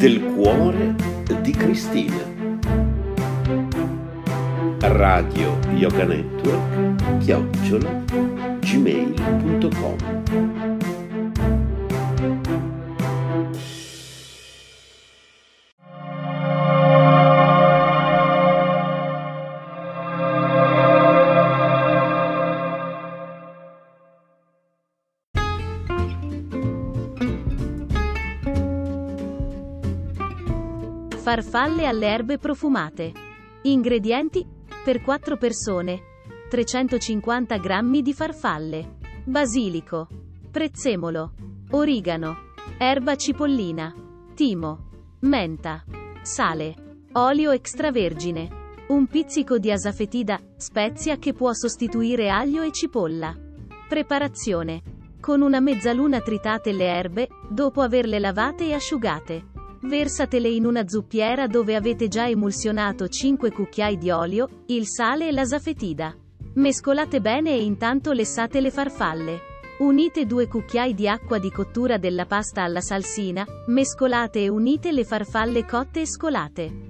del cuore di Cristina. Radio Yoga Network chiocciola gmail.com Farfalle alle erbe profumate. Ingredienti: per 4 persone: 350 g di farfalle, basilico, prezzemolo, origano, erba cipollina, timo, menta, sale, olio extravergine, un pizzico di asafetida, spezia che può sostituire aglio e cipolla. Preparazione: con una mezzaluna tritate le erbe, dopo averle lavate e asciugate. Versatele in una zuppiera dove avete già emulsionato 5 cucchiai di olio, il sale e l'asafetida. Mescolate bene e intanto lessate le farfalle. Unite 2 cucchiai di acqua di cottura della pasta alla salsina, mescolate e unite le farfalle cotte e scolate.